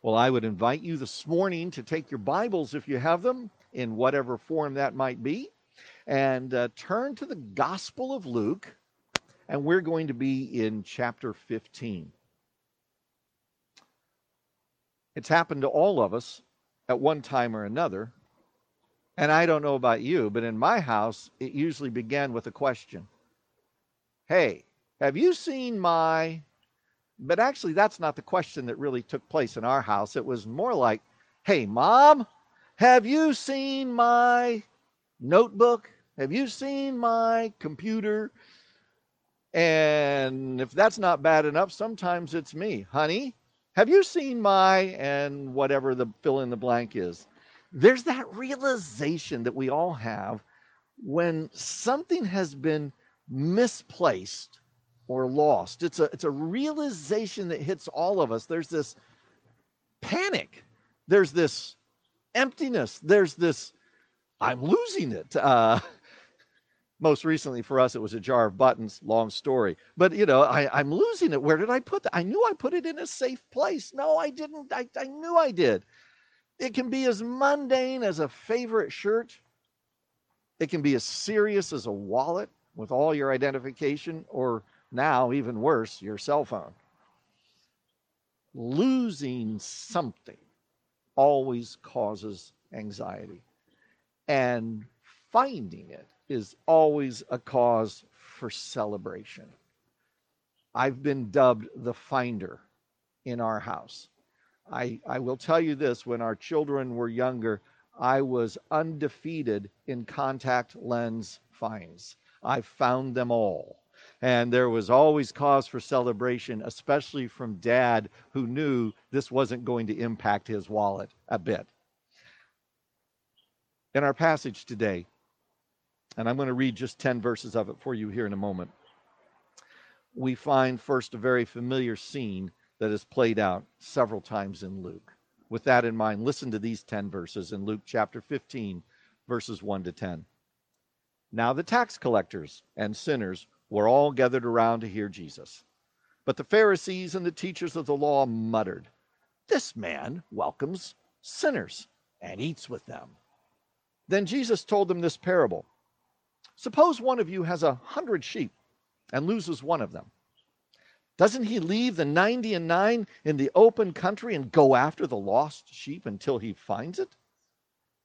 Well, I would invite you this morning to take your Bibles, if you have them, in whatever form that might be, and uh, turn to the Gospel of Luke, and we're going to be in chapter 15. It's happened to all of us at one time or another. And I don't know about you, but in my house, it usually began with a question Hey, have you seen my but actually, that's not the question that really took place in our house. It was more like, hey, mom, have you seen my notebook? Have you seen my computer? And if that's not bad enough, sometimes it's me, honey, have you seen my and whatever the fill in the blank is? There's that realization that we all have when something has been misplaced or lost. It's a it's a realization that hits all of us. There's this panic. There's this emptiness. There's this I'm losing it. Uh, most recently for us, it was a jar of buttons. Long story, but you know, I, I'm losing it. Where did I put that? I knew I put it in a safe place. No, I didn't. I, I knew I did. It can be as mundane as a favorite shirt. It can be as serious as a wallet with all your identification, or now, even worse, your cell phone. Losing something always causes anxiety, and finding it is always a cause for celebration. I've been dubbed the finder in our house. I, I will tell you this when our children were younger, I was undefeated in contact lens finds. I found them all. And there was always cause for celebration, especially from dad, who knew this wasn't going to impact his wallet a bit. In our passage today, and I'm going to read just 10 verses of it for you here in a moment, we find first a very familiar scene that is played out several times in Luke. With that in mind, listen to these 10 verses in Luke chapter 15, verses 1 to 10. Now the tax collectors and sinners were all gathered around to hear Jesus. But the Pharisees and the teachers of the law muttered, This man welcomes sinners and eats with them. Then Jesus told them this parable Suppose one of you has a hundred sheep and loses one of them. Doesn't he leave the 90 and 9 in the open country and go after the lost sheep until he finds it?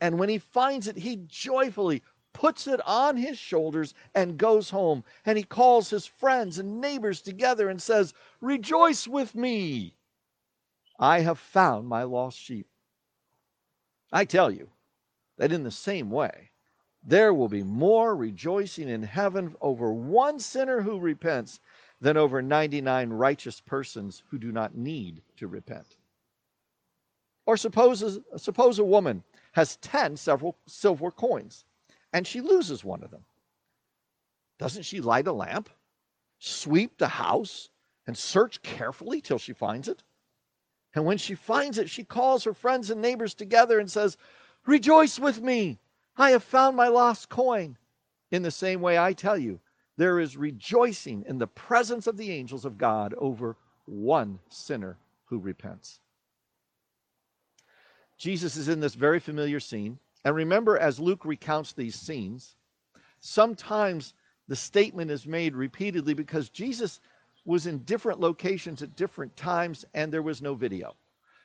And when he finds it, he joyfully puts it on his shoulders and goes home. And he calls his friends and neighbors together and says, Rejoice with me. I have found my lost sheep. I tell you that in the same way, there will be more rejoicing in heaven over one sinner who repents than over 99 righteous persons who do not need to repent. Or suppose, suppose a woman has 10 several silver coins and she loses one of them. Doesn't she light a lamp, sweep the house, and search carefully till she finds it? And when she finds it, she calls her friends and neighbors together and says, Rejoice with me! I have found my lost coin. In the same way, I tell you, there is rejoicing in the presence of the angels of God over one sinner who repents. Jesus is in this very familiar scene. And remember, as Luke recounts these scenes, sometimes the statement is made repeatedly because Jesus was in different locations at different times and there was no video.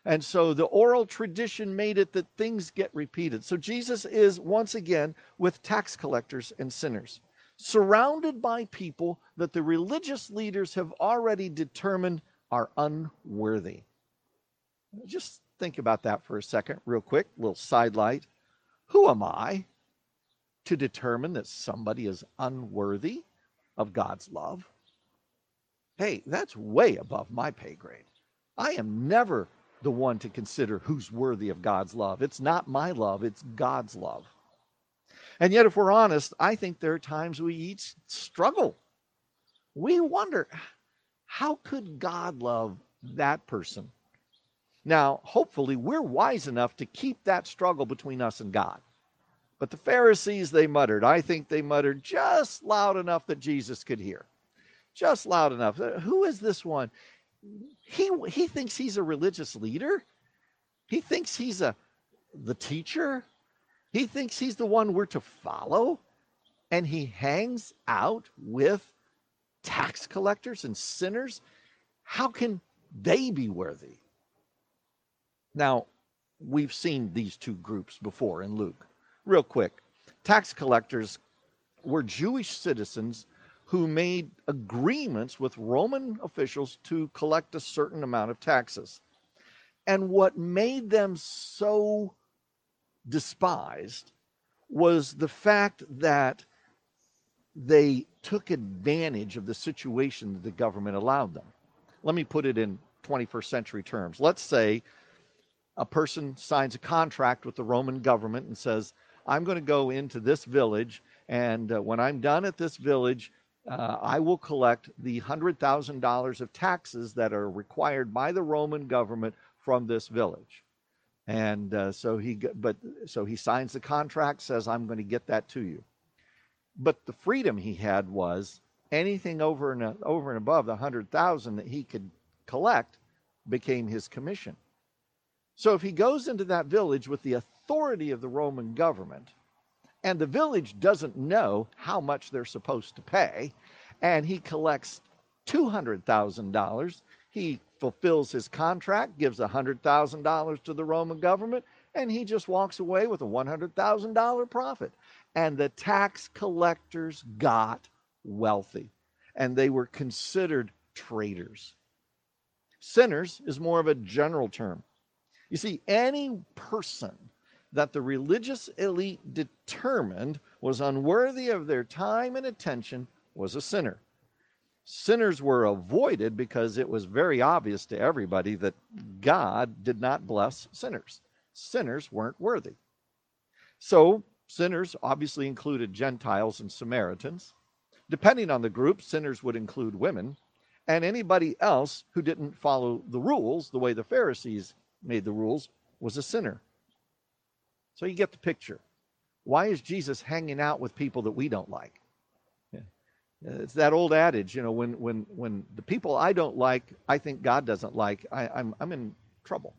And so the oral tradition made it that things get repeated. So Jesus is once again with tax collectors and sinners, surrounded by people that the religious leaders have already determined are unworthy. Just think about that for a second, real quick, little sidelight. Who am I to determine that somebody is unworthy of God's love? Hey, that's way above my pay grade. I am never the one to consider who's worthy of God's love. It's not my love, it's God's love. And yet, if we're honest, I think there are times we each struggle. We wonder, how could God love that person now, hopefully, we're wise enough to keep that struggle between us and God. But the Pharisees, they muttered. I think they muttered just loud enough that Jesus could hear. Just loud enough. Uh, who is this one? He, he thinks he's a religious leader. He thinks he's a the teacher. He thinks he's the one we're to follow. And he hangs out with tax collectors and sinners. How can they be worthy? Now, we've seen these two groups before in Luke. Real quick tax collectors were Jewish citizens who made agreements with Roman officials to collect a certain amount of taxes. And what made them so despised was the fact that they took advantage of the situation that the government allowed them. Let me put it in 21st century terms. Let's say a person signs a contract with the Roman government and says, I'm going to go into this village, and uh, when I'm done at this village, uh, I will collect the $100,000 of taxes that are required by the Roman government from this village. And uh, so he, but so he signs the contract, says, I'm going to get that to you. But the freedom he had was anything over and over and above the 100,000 that he could collect became his commission. So if he goes into that village with the authority of the Roman government, and the village doesn't know how much they're supposed to pay, and he collects $200,000. He fulfills his contract, gives $100,000 to the Roman government, and he just walks away with a $100,000 profit. And the tax collectors got wealthy, and they were considered traitors. Sinners is more of a general term. You see, any person that the religious elite determined was unworthy of their time and attention was a sinner. Sinners were avoided because it was very obvious to everybody that God did not bless sinners. Sinners weren't worthy. So, sinners obviously included Gentiles and Samaritans. Depending on the group, sinners would include women and anybody else who didn't follow the rules the way the Pharisees made the rules was a sinner. So you get the picture. Why is Jesus hanging out with people that we don't like? Yeah. Uh, it's that old adage, you know, when when when the people I don't like, I think God doesn't like, I, I'm I'm in trouble.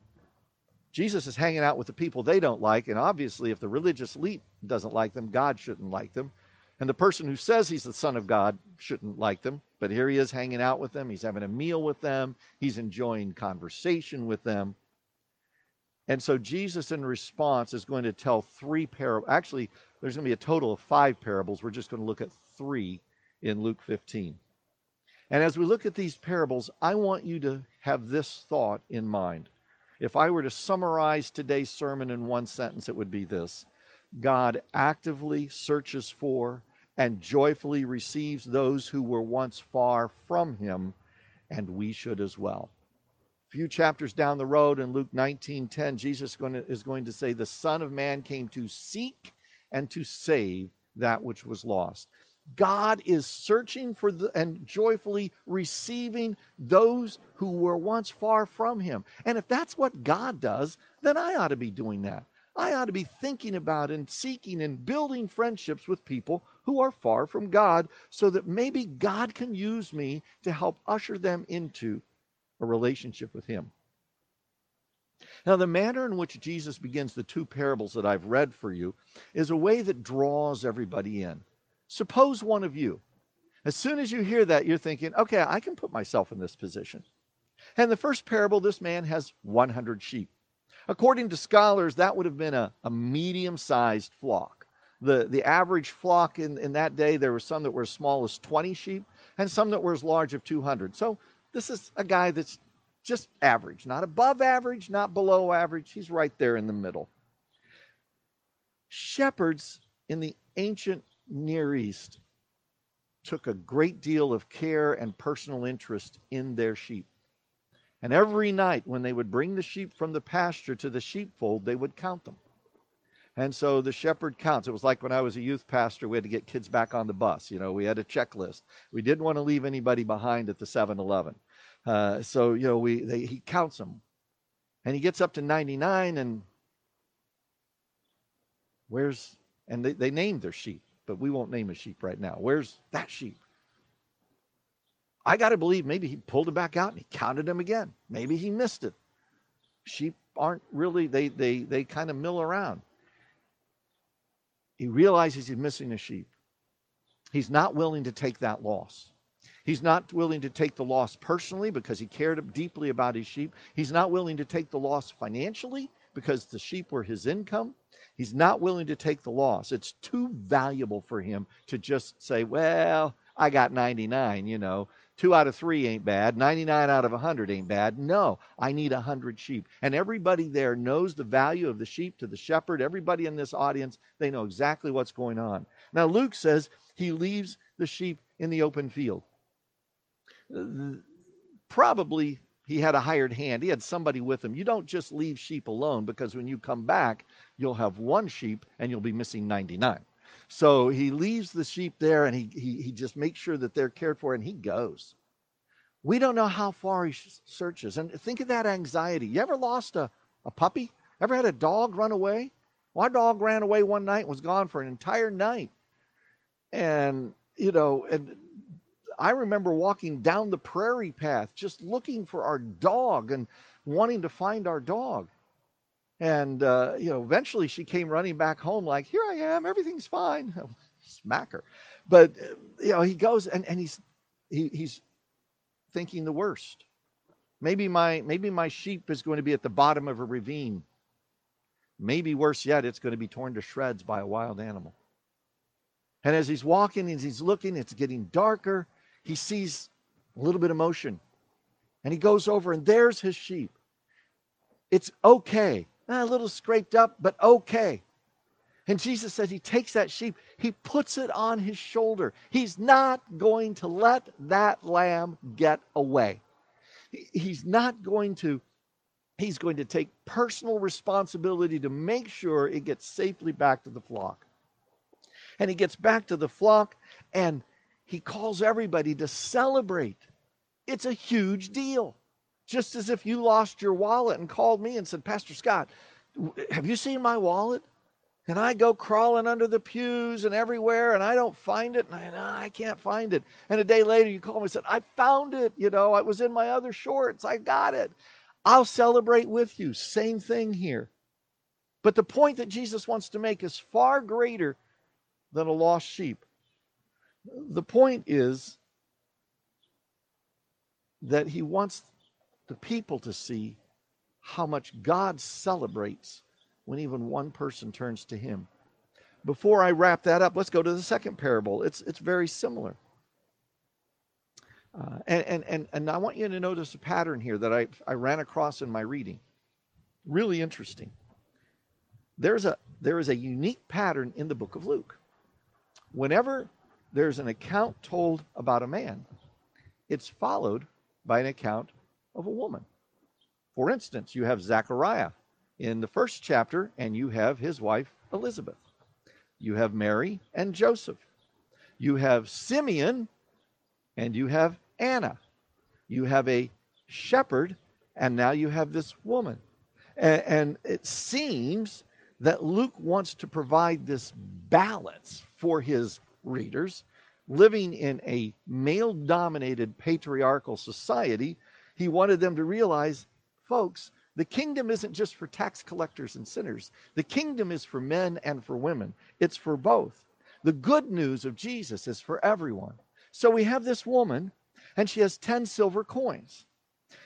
Jesus is hanging out with the people they don't like, and obviously, if the religious elite doesn't like them, God shouldn't like them. And the person who says he's the Son of God shouldn't like them. But here he is hanging out with them. He's having a meal with them. He's enjoying conversation with them. And so Jesus, in response, is going to tell three parables. Actually, there's going to be a total of five parables. We're just going to look at three in Luke 15. And as we look at these parables, I want you to have this thought in mind. If I were to summarize today's sermon in one sentence, it would be this God actively searches for and joyfully receives those who were once far from him, and we should as well few chapters down the road in Luke 19:10, Jesus is going, to, is going to say, "The Son of Man came to seek and to save that which was lost." God is searching for the, and joyfully receiving those who were once far from him. And if that's what God does, then I ought to be doing that. I ought to be thinking about and seeking and building friendships with people who are far from God so that maybe God can use me to help usher them into a relationship with Him. Now, the manner in which Jesus begins the two parables that I've read for you is a way that draws everybody in. Suppose one of you, as soon as you hear that, you're thinking, okay, I can put myself in this position. And the first parable, this man has 100 sheep. According to scholars, that would have been a, a medium sized flock. The, the average flock in, in that day, there were some that were as small as 20 sheep and some that were as large as 200. So this is a guy that's just average, not above average, not below average. He's right there in the middle. Shepherds in the ancient Near East took a great deal of care and personal interest in their sheep. And every night when they would bring the sheep from the pasture to the sheepfold, they would count them. And so the shepherd counts. It was like when I was a youth pastor, we had to get kids back on the bus. You know, we had a checklist. We didn't want to leave anybody behind at the 7 Eleven. Uh, so, you know, we, they, he counts them. And he gets up to 99 and where's, and they, they named their sheep, but we won't name a sheep right now. Where's that sheep? I got to believe maybe he pulled it back out and he counted them again. Maybe he missed it. sheep aren't really they they they kind of mill around. He realizes he's missing a sheep. He's not willing to take that loss. He's not willing to take the loss personally because he cared deeply about his sheep. He's not willing to take the loss financially because the sheep were his income. He's not willing to take the loss. It's too valuable for him to just say, well, I got 99, you know. Two out of three ain't bad. 99 out of 100 ain't bad. No, I need 100 sheep. And everybody there knows the value of the sheep to the shepherd. Everybody in this audience, they know exactly what's going on. Now, Luke says he leaves the sheep in the open field. Probably he had a hired hand. He had somebody with him. You don't just leave sheep alone because when you come back, you'll have one sheep and you'll be missing 99. So he leaves the sheep there and he, he, he just makes sure that they're cared for and he goes. We don't know how far he searches. And think of that anxiety. You ever lost a, a puppy? Ever had a dog run away? Our dog ran away one night and was gone for an entire night. And, you know, and I remember walking down the prairie path just looking for our dog and wanting to find our dog. And, uh, you know, eventually she came running back home like, here I am, everything's fine. Smack her. But, uh, you know, he goes and, and he's, he, he's thinking the worst. Maybe my, maybe my sheep is going to be at the bottom of a ravine. Maybe worse yet, it's going to be torn to shreds by a wild animal. And as he's walking, as he's looking, it's getting darker. He sees a little bit of motion. And he goes over, and there's his sheep. It's okay Ah, a little scraped up, but okay. And Jesus says he takes that sheep, he puts it on his shoulder. He's not going to let that lamb get away. He's not going to, he's going to take personal responsibility to make sure it gets safely back to the flock. And he gets back to the flock and he calls everybody to celebrate. It's a huge deal. Just as if you lost your wallet and called me and said, Pastor Scott, have you seen my wallet? And I go crawling under the pews and everywhere, and I don't find it. And I, I can't find it. And a day later, you call me and said, I found it. You know, I was in my other shorts. I got it. I'll celebrate with you. Same thing here. But the point that Jesus wants to make is far greater than a lost sheep. The point is that he wants the people to see how much God celebrates when even one person turns to him. Before I wrap that up, let's go to the second parable. It's, it's very similar. Uh, and, and, and, and I want you to notice a pattern here that I, I ran across in my reading. Really interesting. There's a, there is a unique pattern in the book of Luke. Whenever there's an account told about a man, it's followed by an account of a woman. For instance, you have Zechariah in the first chapter, and you have his wife Elizabeth. You have Mary and Joseph. You have Simeon, and you have Anna. You have a shepherd, and now you have this woman. And, and it seems that Luke wants to provide this balance for his readers living in a male dominated patriarchal society. He wanted them to realize, folks, the kingdom isn't just for tax collectors and sinners. The kingdom is for men and for women. It's for both. The good news of Jesus is for everyone. So we have this woman, and she has 10 silver coins.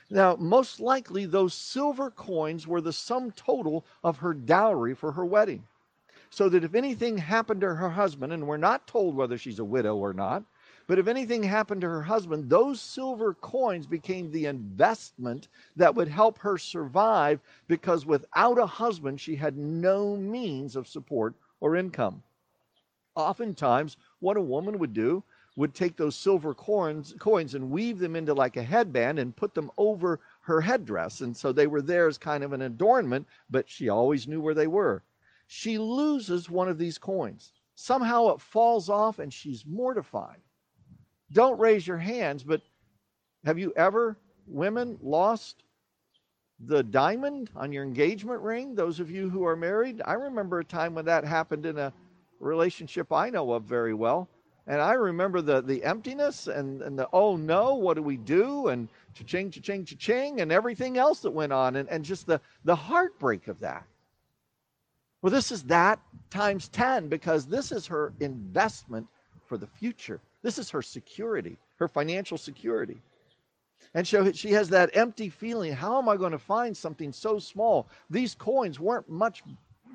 Now, most likely, those silver coins were the sum total of her dowry for her wedding. So that if anything happened to her husband, and we're not told whether she's a widow or not, but if anything happened to her husband, those silver coins became the investment that would help her survive because without a husband, she had no means of support or income. Oftentimes, what a woman would do would take those silver coins, coins and weave them into like a headband and put them over her headdress. And so they were there as kind of an adornment, but she always knew where they were. She loses one of these coins. Somehow it falls off and she's mortified. Don't raise your hands, but have you ever, women, lost the diamond on your engagement ring? Those of you who are married, I remember a time when that happened in a relationship I know of very well. And I remember the, the emptiness and, and the, oh no, what do we do? And cha-ching, cha-ching, cha-ching, and everything else that went on, and, and just the, the heartbreak of that. Well, this is that times 10 because this is her investment for the future. This is her security, her financial security. And so she has that empty feeling how am I going to find something so small? These coins weren't much,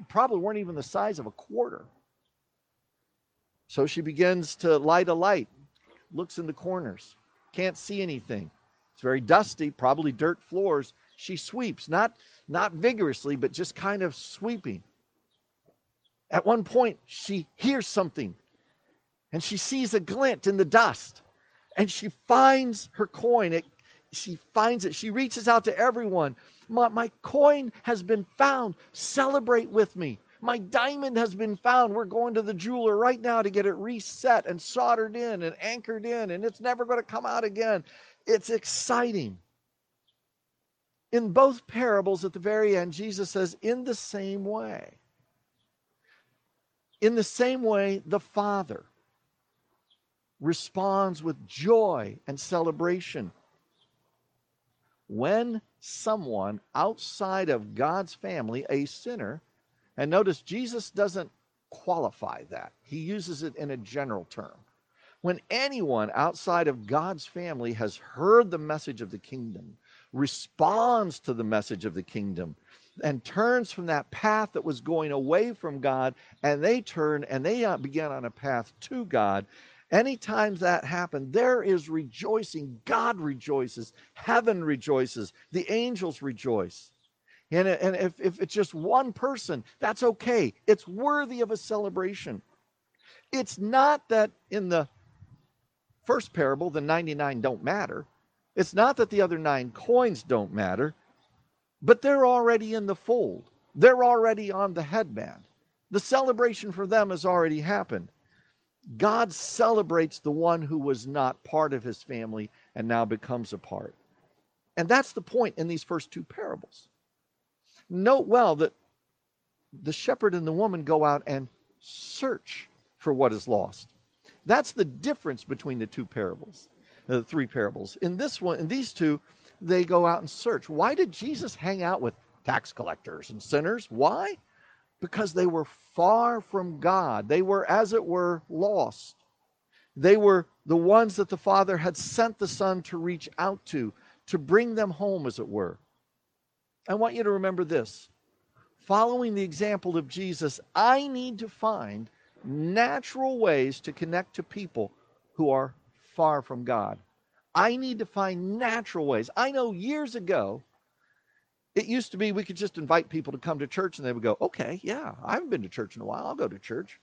probably weren't even the size of a quarter. So she begins to light a light, looks in the corners, can't see anything. It's very dusty, probably dirt floors. She sweeps, not, not vigorously, but just kind of sweeping. At one point, she hears something and she sees a glint in the dust and she finds her coin. It she finds it. She reaches out to everyone. My, my coin has been found. Celebrate with me. My diamond has been found. We're going to the jeweler right now to get it reset and soldered in and anchored in, and it's never going to come out again. It's exciting. In both parables, at the very end, Jesus says, in the same way. In the same way, the Father responds with joy and celebration when someone outside of God's family, a sinner, and notice Jesus doesn't qualify that, he uses it in a general term. When anyone outside of God's family has heard the message of the kingdom, responds to the message of the kingdom, and turns from that path that was going away from God, and they turn and they uh, begin on a path to God, Anytime that happens, there is rejoicing. God rejoices. Heaven rejoices. The angels rejoice. And, and if, if it's just one person, that's okay. It's worthy of a celebration. It's not that in the first parable, the 99 don't matter. It's not that the other nine coins don't matter, but they're already in the fold. They're already on the headband. The celebration for them has already happened. God celebrates the one who was not part of his family and now becomes a part. And that's the point in these first two parables. Note well that the shepherd and the woman go out and search for what is lost. That's the difference between the two parables, uh, the three parables. In this one, in these two, they go out and search. Why did Jesus hang out with tax collectors and sinners? Why? Because they were far from God. They were, as it were, lost. They were the ones that the Father had sent the Son to reach out to, to bring them home, as it were. I want you to remember this. Following the example of Jesus, I need to find natural ways to connect to people who are far from God. I need to find natural ways. I know years ago, it used to be we could just invite people to come to church and they would go, okay, yeah, I haven't been to church in a while. I'll go to church.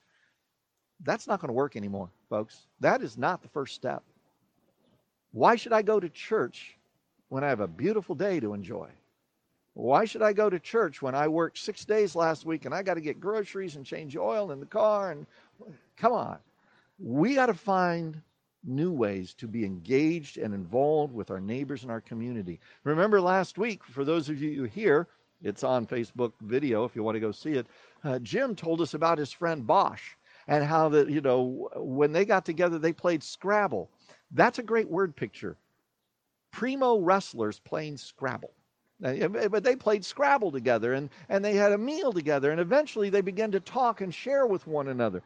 That's not going to work anymore, folks. That is not the first step. Why should I go to church when I have a beautiful day to enjoy? Why should I go to church when I worked six days last week and I got to get groceries and change oil in the car? And come on, we got to find new ways to be engaged and involved with our neighbors and our community. Remember last week, for those of you here, it's on Facebook video if you want to go see it. Uh, Jim told us about his friend Bosch and how that, you know, when they got together, they played Scrabble. That's a great word picture. Primo wrestlers playing Scrabble. But they played Scrabble together and, and they had a meal together, and eventually they began to talk and share with one another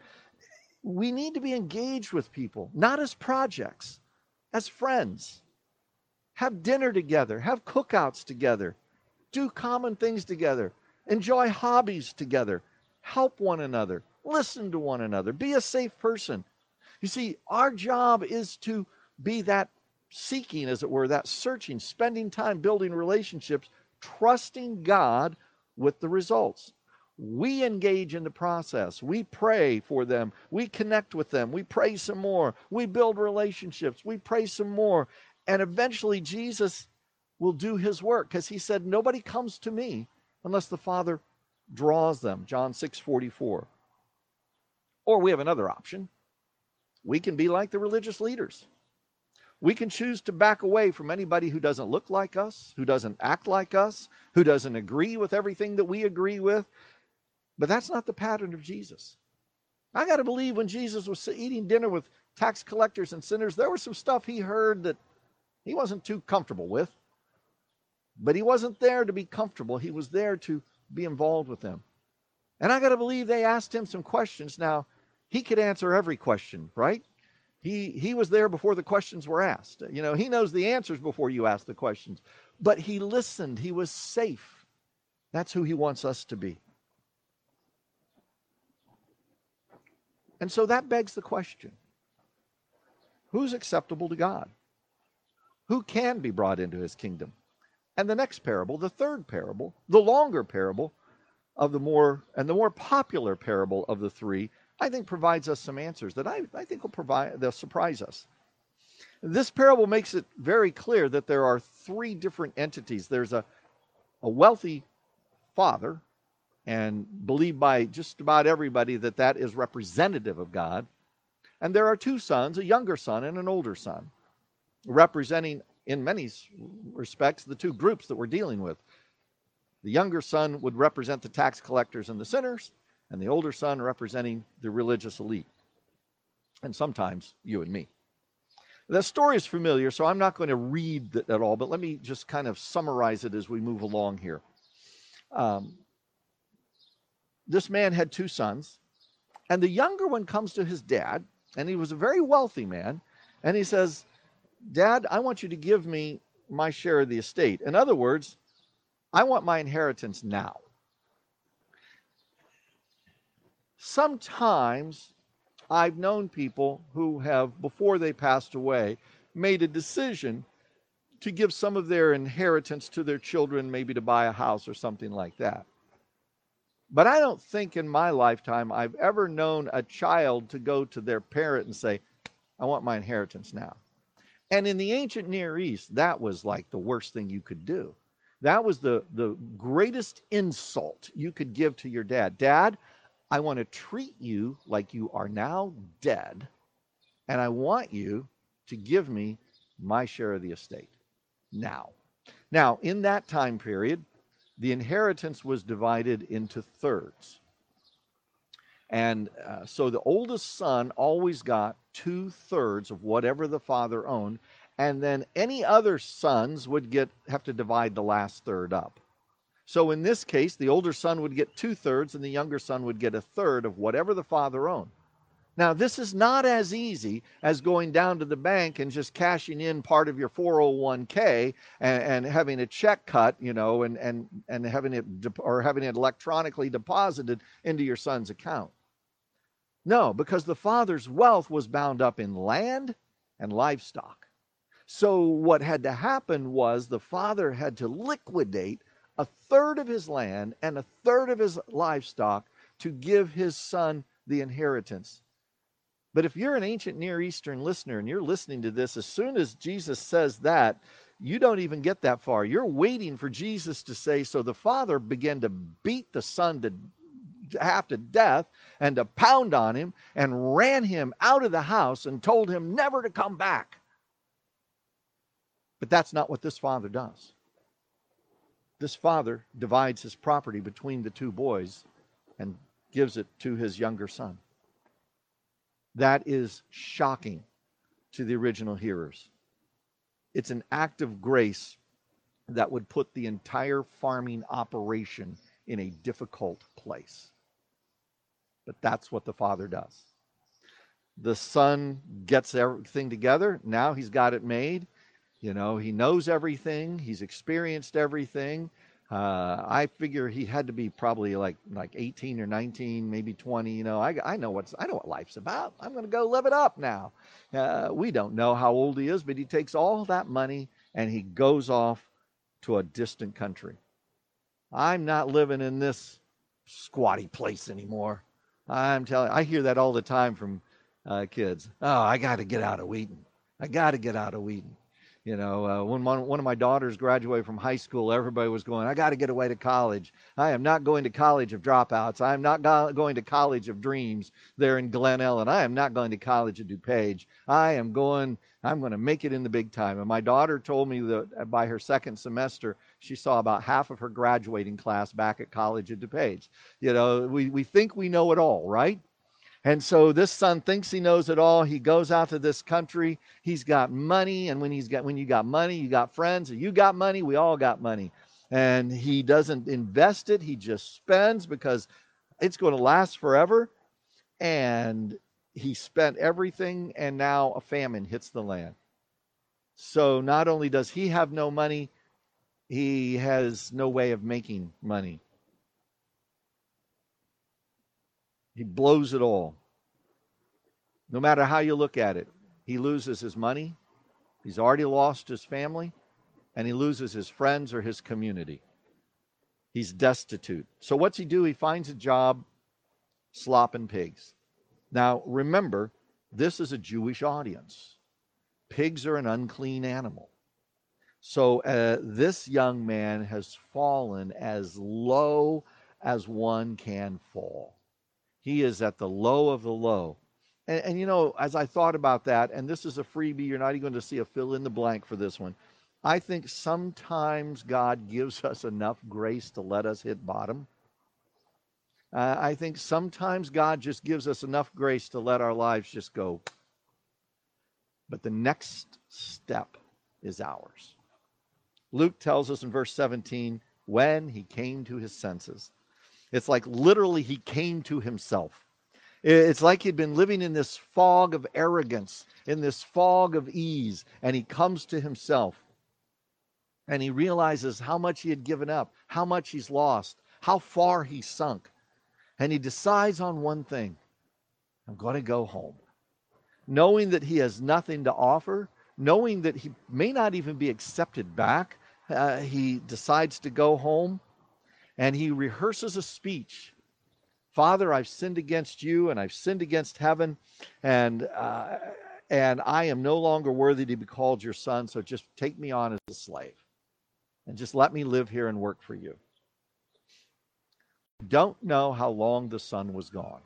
we need to be engaged with people, not as projects, as friends. Have dinner together, have cookouts together, do common things together, enjoy hobbies together, help one another, listen to one another, be a safe person. You see, our job is to be that seeking, as it were, that searching, spending time building relationships, trusting God with the results. We engage in the process. We pray for them. We connect with them. We pray some more. We build relationships. We pray some more. And eventually, Jesus will do his work because he said, Nobody comes to me unless the Father draws them. John 6 44. Or we have another option. We can be like the religious leaders. We can choose to back away from anybody who doesn't look like us, who doesn't act like us, who doesn't agree with everything that we agree with, but that's not the pattern of Jesus. I got to believe when Jesus was eating dinner with tax collectors and sinners, there was some stuff he heard that he wasn't too comfortable with. But he wasn't there to be comfortable, he was there to be involved with them. And I got to believe they asked him some questions. Now, he could answer every question, right? He he was there before the questions were asked. You know, he knows the answers before you ask the questions. But he listened. He was safe. That's who he wants us to be. And so that begs the question. Who's acceptable to God? Who can be brought into his kingdom? And the next parable, the third parable, the longer parable of the more and the more popular parable of the three, I think provides us some answers that I, I think will provide they'll surprise us. This parable makes it very clear that there are three different entities. There's a, a wealthy father, and believed by just about everybody that that is representative of God. And there are two sons, a younger son and an older son, representing, in many respects, the two groups that we're dealing with. The younger son would represent the tax collectors and the sinners, and the older son representing the religious elite, and sometimes you and me. The story is familiar, so I'm not going to read it at all, but let me just kind of summarize it as we move along here. Um, this man had two sons, and the younger one comes to his dad, and he was a very wealthy man, and he says, Dad, I want you to give me my share of the estate. In other words, I want my inheritance now. Sometimes I've known people who have, before they passed away, made a decision to give some of their inheritance to their children, maybe to buy a house or something like that. But I don't think in my lifetime I've ever known a child to go to their parent and say, I want my inheritance now. And in the ancient Near East, that was like the worst thing you could do. That was the, the greatest insult you could give to your dad. Dad, I want to treat you like you are now dead, and I want you to give me my share of the estate now. Now, in that time period, the inheritance was divided into thirds. And uh, so the oldest son always got two thirds of whatever the father owned, and then any other sons would get have to divide the last third up. So in this case, the older son would get two thirds, and the younger son would get a third of whatever the father owned. Now, this is not as easy as going down to the bank and just cashing in part of your 401k and, and having a check cut, you know, and, and, and having it or having it electronically deposited into your son's account. No, because the father's wealth was bound up in land and livestock. So, what had to happen was the father had to liquidate a third of his land and a third of his livestock to give his son the inheritance. But if you're an ancient Near Eastern listener and you're listening to this, as soon as Jesus says that, you don't even get that far. You're waiting for Jesus to say, So the father began to beat the son to half to death and to pound on him and ran him out of the house and told him never to come back. But that's not what this father does this father divides his property between the two boys and gives it to his younger son. That is shocking to the original hearers. It's an act of grace that would put the entire farming operation in a difficult place. But that's what the father does. The son gets everything together. Now he's got it made. You know, he knows everything. He's experienced everything. Uh, I figure he had to be probably like like 18 or 19, maybe 20. You know, I, I know what's I know what life's about. I'm going to go live it up now. Uh, we don't know how old he is, but he takes all that money and he goes off to a distant country. I'm not living in this squatty place anymore. I'm telling. I hear that all the time from uh, kids. Oh, I got to get out of Wheaton. I got to get out of Wheaton. You know, uh, when one, one of my daughters graduated from high school, everybody was going, I got to get away to college. I am not going to college of dropouts. I am not go- going to college of dreams there in Glen Ellyn. I am not going to college of DuPage. I am going, I'm going to make it in the big time. And my daughter told me that by her second semester, she saw about half of her graduating class back at college of DuPage. You know, we, we think we know it all, right? And so this son thinks he knows it all. He goes out to this country. He's got money, and when he's got when you got money, you got friends. You got money, we all got money. And he doesn't invest it. He just spends because it's going to last forever. And he spent everything, and now a famine hits the land. So not only does he have no money, he has no way of making money. He blows it all. No matter how you look at it, he loses his money, he's already lost his family, and he loses his friends or his community. He's destitute. So what's he do? He finds a job slopping pigs. Now, remember, this is a Jewish audience. Pigs are an unclean animal. So uh, this young man has fallen as low as one can fall. He is at the low of the low. And, and, you know, as I thought about that, and this is a freebie, you're not even going to see a fill in the blank for this one. I think sometimes God gives us enough grace to let us hit bottom. Uh, I think sometimes God just gives us enough grace to let our lives just go. But the next step is ours. Luke tells us in verse 17 when he came to his senses. It's like literally he came to himself. It's like he'd been living in this fog of arrogance, in this fog of ease, and he comes to himself. And he realizes how much he had given up, how much he's lost, how far he's sunk. And he decides on one thing I'm going to go home. Knowing that he has nothing to offer, knowing that he may not even be accepted back, uh, he decides to go home and he rehearses a speech. Father, I've sinned against you and I've sinned against heaven, and uh, and I am no longer worthy to be called your son. So just take me on as a slave, and just let me live here and work for you don't know how long the son was gone.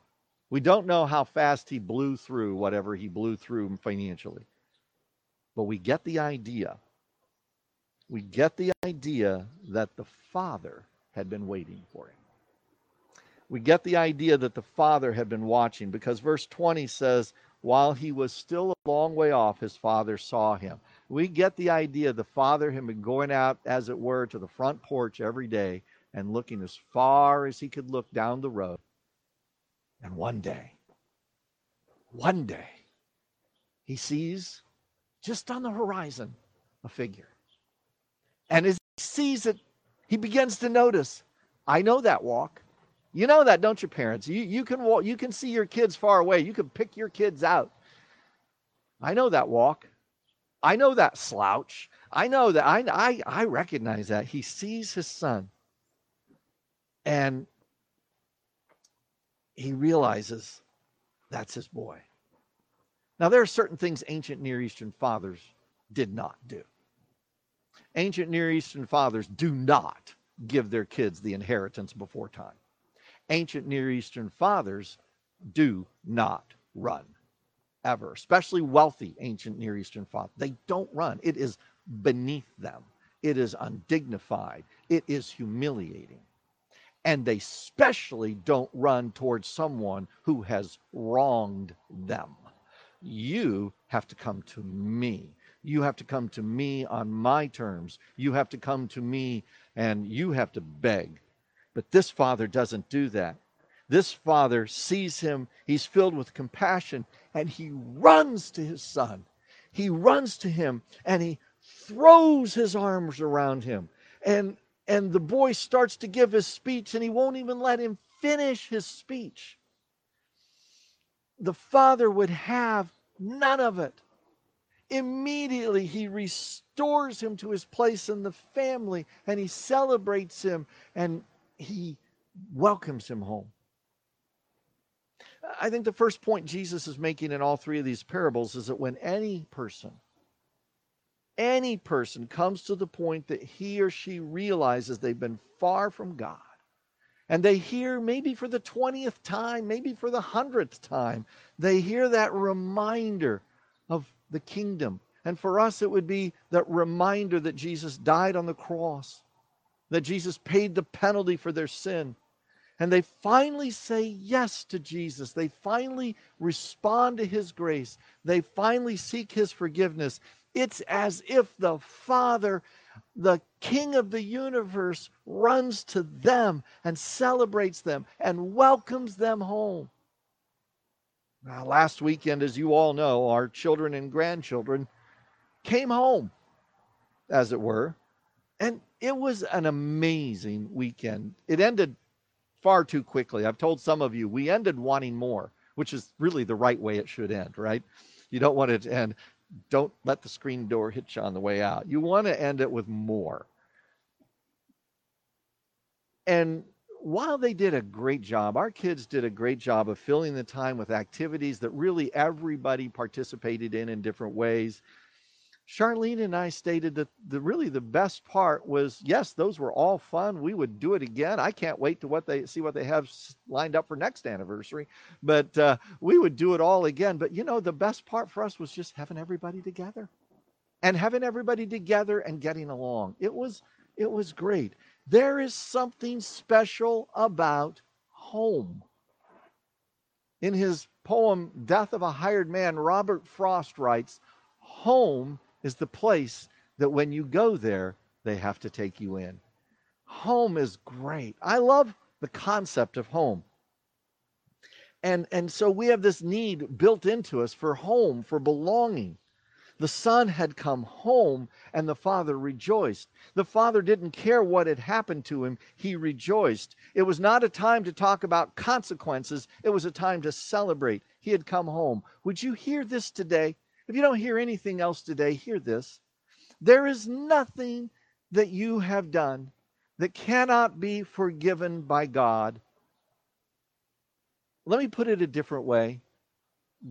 We don't know how fast he blew through whatever he blew through financially. But we get the idea. We get the idea that the father had been waiting for him. We get the idea that the father had been watching because verse 20 says, while he was still a long way off, his father saw him. We get the idea the father had been going out, as it were, to the front porch every day and looking as far as he could look down the road. And one day, one day, he sees just on the horizon a figure. And as he sees it, he begins to notice, I know that walk. You know that, don't you, parents? You, you can walk, you can see your kids far away. You can pick your kids out. I know that walk. I know that slouch. I know that I, I, I recognize that. He sees his son and he realizes that's his boy. Now, there are certain things ancient Near Eastern fathers did not do. Ancient Near Eastern fathers do not give their kids the inheritance before time. Ancient Near Eastern fathers do not run ever, especially wealthy ancient Near Eastern fathers. They don't run. It is beneath them, it is undignified, it is humiliating and they specially don't run towards someone who has wronged them. You have to come to me. You have to come to me on my terms. You have to come to me and you have to beg. But this father doesn't do that. This father sees him, he's filled with compassion, and he runs to his son. He runs to him and he throws his arms around him. And and the boy starts to give his speech and he won't even let him finish his speech. The father would have none of it. Immediately, he restores him to his place in the family and he celebrates him and he welcomes him home. I think the first point Jesus is making in all three of these parables is that when any person any person comes to the point that he or she realizes they've been far from God, and they hear maybe for the 20th time, maybe for the 100th time, they hear that reminder of the kingdom. And for us, it would be that reminder that Jesus died on the cross, that Jesus paid the penalty for their sin, and they finally say yes to Jesus. They finally respond to his grace. They finally seek his forgiveness. It's as if the Father, the King of the universe, runs to them and celebrates them and welcomes them home. Now, last weekend, as you all know, our children and grandchildren came home, as it were, and it was an amazing weekend. It ended far too quickly. I've told some of you we ended wanting more, which is really the right way it should end, right? You don't want it to end. Don't let the screen door hit you on the way out. You want to end it with more. And while they did a great job, our kids did a great job of filling the time with activities that really everybody participated in in different ways. Charlene and I stated that the really the best part was yes, those were all fun. We would do it again. I can't wait to what they see what they have lined up for next anniversary, but uh, we would do it all again. But you know, the best part for us was just having everybody together, and having everybody together and getting along. It was it was great. There is something special about home. In his poem Death of a Hired Man, Robert Frost writes, Home is the place that when you go there, they have to take you in. Home is great. I love the concept of home. And, and so we have this need built into us for home, for belonging. The son had come home and the father rejoiced. The father didn't care what had happened to him, he rejoiced. It was not a time to talk about consequences, it was a time to celebrate. He had come home. Would you hear this today? If you don't hear anything else today, hear this. There is nothing that you have done that cannot be forgiven by God. Let me put it a different way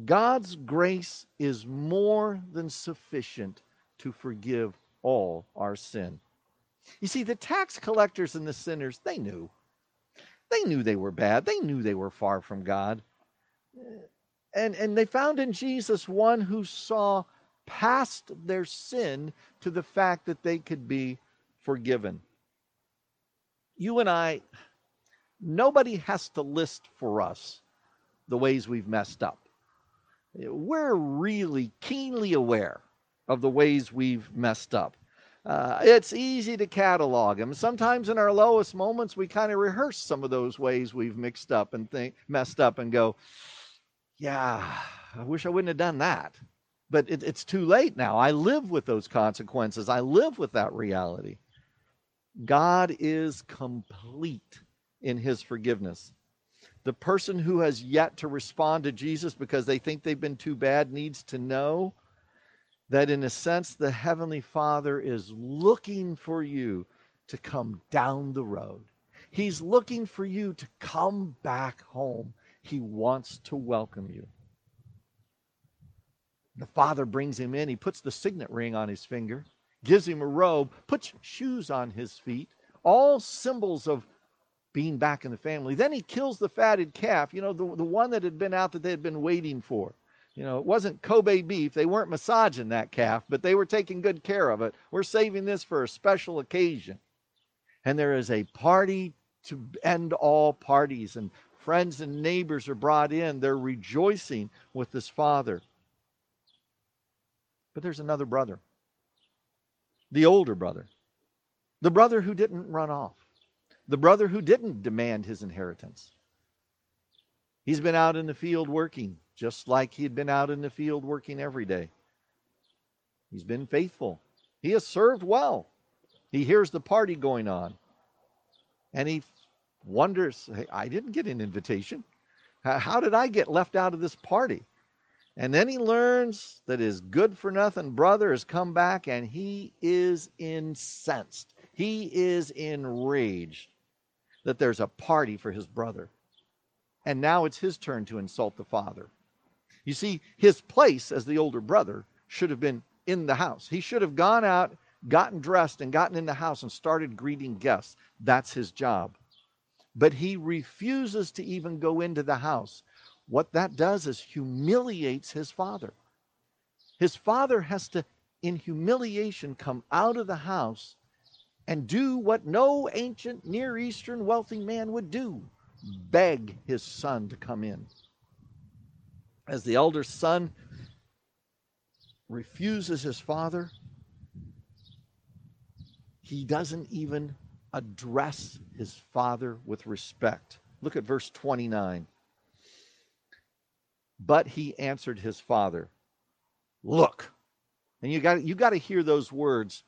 God's grace is more than sufficient to forgive all our sin. You see, the tax collectors and the sinners, they knew. They knew they were bad. They knew they were far from God and, and they found in Jesus one who saw past their sin to the fact that they could be forgiven. You and I, nobody has to list for us the ways we've messed up. We're really keenly aware of the ways we've messed up. Uh, it's easy to catalog them. Sometimes in our lowest moments, we kind of rehearse some of those ways we've mixed up and think, messed up and go, yeah, I wish I wouldn't have done that. But it, it's too late now. I live with those consequences, I live with that reality. God is complete in his forgiveness. The person who has yet to respond to Jesus because they think they've been too bad needs to know that, in a sense, the Heavenly Father is looking for you to come down the road. He's looking for you to come back home. He wants to welcome you. The father brings him in. He puts the signet ring on his finger, gives him a robe, puts shoes on his feet, all symbols of being back in the family. Then he kills the fatted calf, you know, the, the one that had been out that they had been waiting for. You know, it wasn't Kobe beef. They weren't massaging that calf, but they were taking good care of it. We're saving this for a special occasion. And there is a party to end all parties. And Friends and neighbors are brought in. They're rejoicing with this father. But there's another brother, the older brother, the brother who didn't run off, the brother who didn't demand his inheritance. He's been out in the field working, just like he had been out in the field working every day. He's been faithful. He has served well. He hears the party going on. And he wonders, hey, I didn't get an invitation. How did I get left out of this party? And then he learns that his good for nothing brother has come back and he is incensed. He is enraged that there's a party for his brother. And now it's his turn to insult the father. You see, his place as the older brother should have been in the house. He should have gone out, gotten dressed, and gotten in the house and started greeting guests. That's his job but he refuses to even go into the house. What that does is humiliates his father. His father has to, in humiliation, come out of the house and do what no ancient Near Eastern wealthy man would do beg his son to come in. As the elder son refuses his father, he doesn't even address his father with respect. Look at verse 29. But he answered his father, Look. And you got you got to hear those words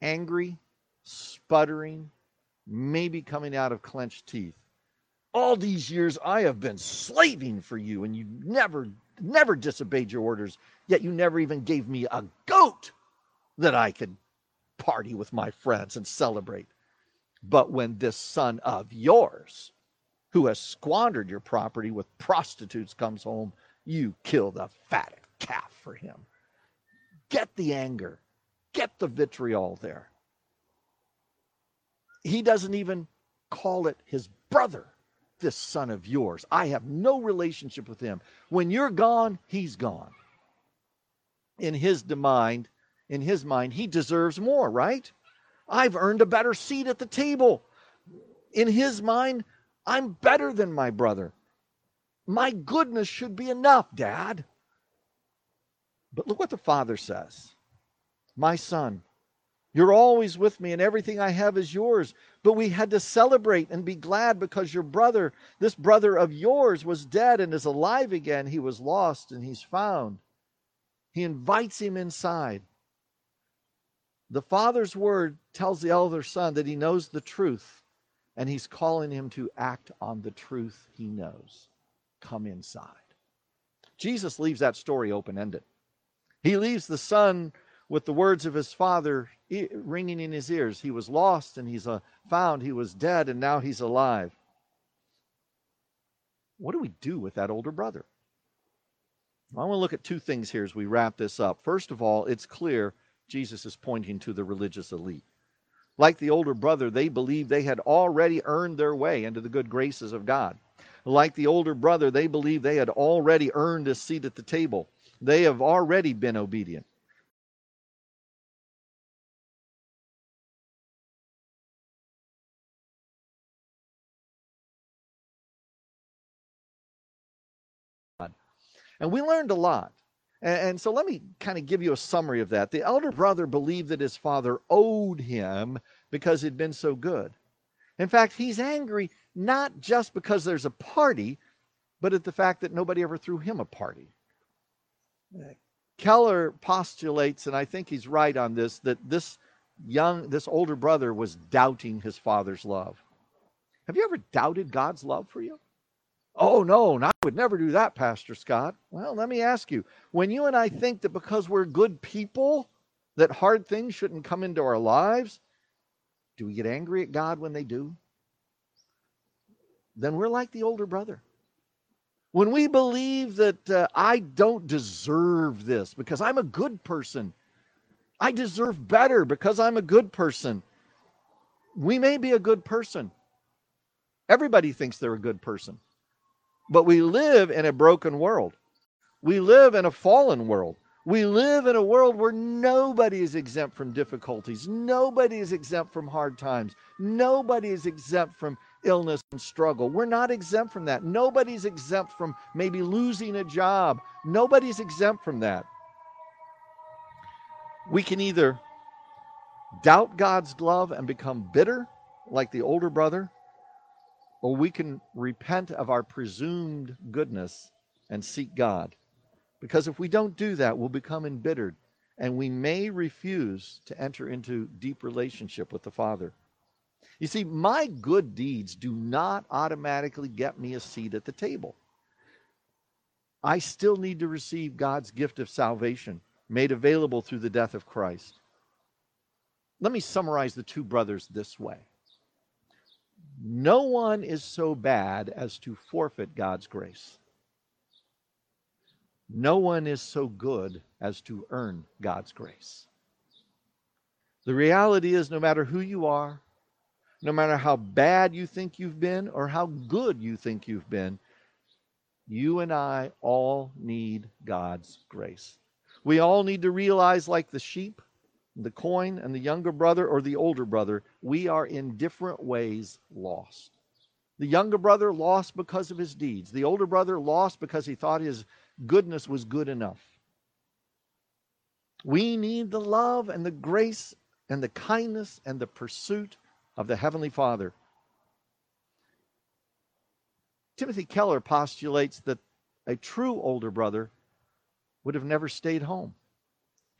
angry, sputtering, maybe coming out of clenched teeth. All these years I have been slaving for you, and you never, never disobeyed your orders, yet you never even gave me a goat that I could party with my friends and celebrate. But when this son of yours, who has squandered your property with prostitutes, comes home, you kill the fatted calf for him. Get the anger, get the vitriol there. He doesn't even call it his brother, this son of yours. I have no relationship with him. When you're gone, he's gone. In his mind, in his mind, he deserves more, right? I've earned a better seat at the table. In his mind, I'm better than my brother. My goodness should be enough, Dad. But look what the father says My son, you're always with me, and everything I have is yours. But we had to celebrate and be glad because your brother, this brother of yours, was dead and is alive again. He was lost and he's found. He invites him inside. The father's word tells the elder son that he knows the truth, and he's calling him to act on the truth he knows. Come inside. Jesus leaves that story open ended. He leaves the son with the words of his father ringing in his ears. He was lost and he's uh, found. He was dead and now he's alive. What do we do with that older brother? I want to look at two things here as we wrap this up. First of all, it's clear Jesus is pointing to the religious elite. Like the older brother, they believed they had already earned their way into the good graces of God. Like the older brother, they believed they had already earned a seat at the table. They have already been obedient. And we learned a lot. And, so let me kind of give you a summary of that. The elder brother believed that his father owed him because he'd been so good. In fact, he's angry not just because there's a party, but at the fact that nobody ever threw him a party. Keller postulates, and I think he's right on this, that this young, this older brother was doubting his father's love. Have you ever doubted God's love for you? Oh, no, I would never do that, Pastor Scott. Well, let me ask you when you and I think that because we're good people, that hard things shouldn't come into our lives, do we get angry at God when they do? Then we're like the older brother. When we believe that uh, I don't deserve this because I'm a good person, I deserve better because I'm a good person. We may be a good person. Everybody thinks they're a good person. But we live in a broken world. We live in a fallen world. We live in a world where nobody is exempt from difficulties. Nobody is exempt from hard times. Nobody is exempt from illness and struggle. We're not exempt from that. Nobody's exempt from maybe losing a job. Nobody's exempt from that. We can either doubt God's love and become bitter like the older brother, or we can repent of our presumed goodness and seek God. Because if we don't do that, we'll become embittered and we may refuse to enter into deep relationship with the Father. You see, my good deeds do not automatically get me a seat at the table. I still need to receive God's gift of salvation made available through the death of Christ. Let me summarize the two brothers this way no one is so bad as to forfeit God's grace. No one is so good as to earn God's grace. The reality is, no matter who you are, no matter how bad you think you've been or how good you think you've been, you and I all need God's grace. We all need to realize, like the sheep, the coin and the younger brother or the older brother, we are in different ways lost. The younger brother lost because of his deeds. The older brother lost because he thought his goodness was good enough. We need the love and the grace and the kindness and the pursuit of the Heavenly Father. Timothy Keller postulates that a true older brother would have never stayed home.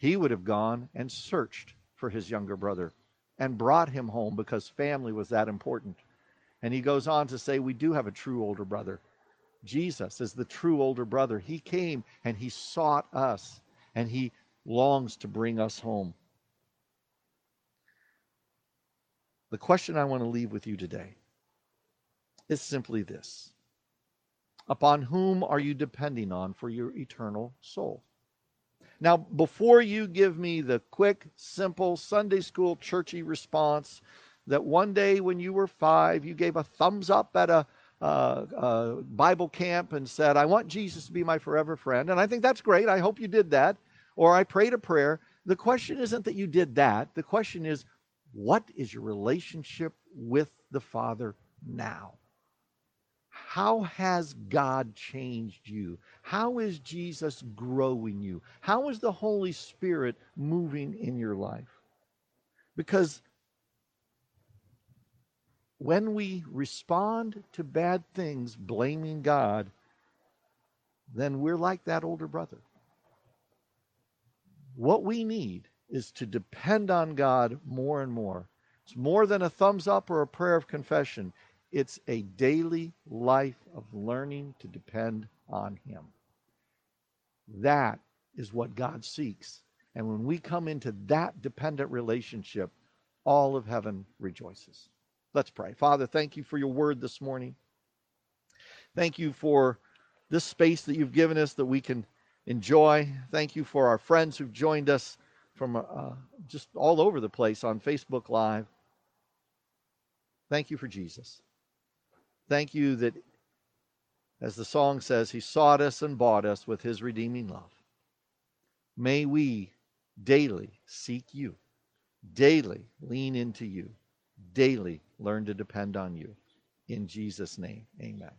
He would have gone and searched for his younger brother and brought him home because family was that important. And he goes on to say, We do have a true older brother. Jesus is the true older brother. He came and he sought us and he longs to bring us home. The question I want to leave with you today is simply this Upon whom are you depending on for your eternal soul? Now, before you give me the quick, simple Sunday school churchy response that one day when you were five, you gave a thumbs up at a, uh, uh, Bible camp and said, I want Jesus to be my forever friend. And I think that's great. I hope you did that. Or I prayed a prayer. The question isn't that you did that. The question is, what is your relationship with the Father now? How has God changed you? How is Jesus growing you? How is the Holy Spirit moving in your life? Because when we respond to bad things blaming God, then we're like that older brother. What we need is to depend on God more and more. It's more than a thumbs up or a prayer of confession. It's a daily life of learning to depend on Him. That is what God seeks. And when we come into that dependent relationship, all of heaven rejoices. Let's pray. Father, thank you for your word this morning. Thank you for this space that you've given us that we can enjoy. Thank you for our friends who've joined us from uh, just all over the place on Facebook Live. Thank you for Jesus. Thank you that, as the song says, He sought us and bought us with His redeeming love. May we daily seek you, daily lean into you, daily learn to depend on you. In Jesus' name, amen.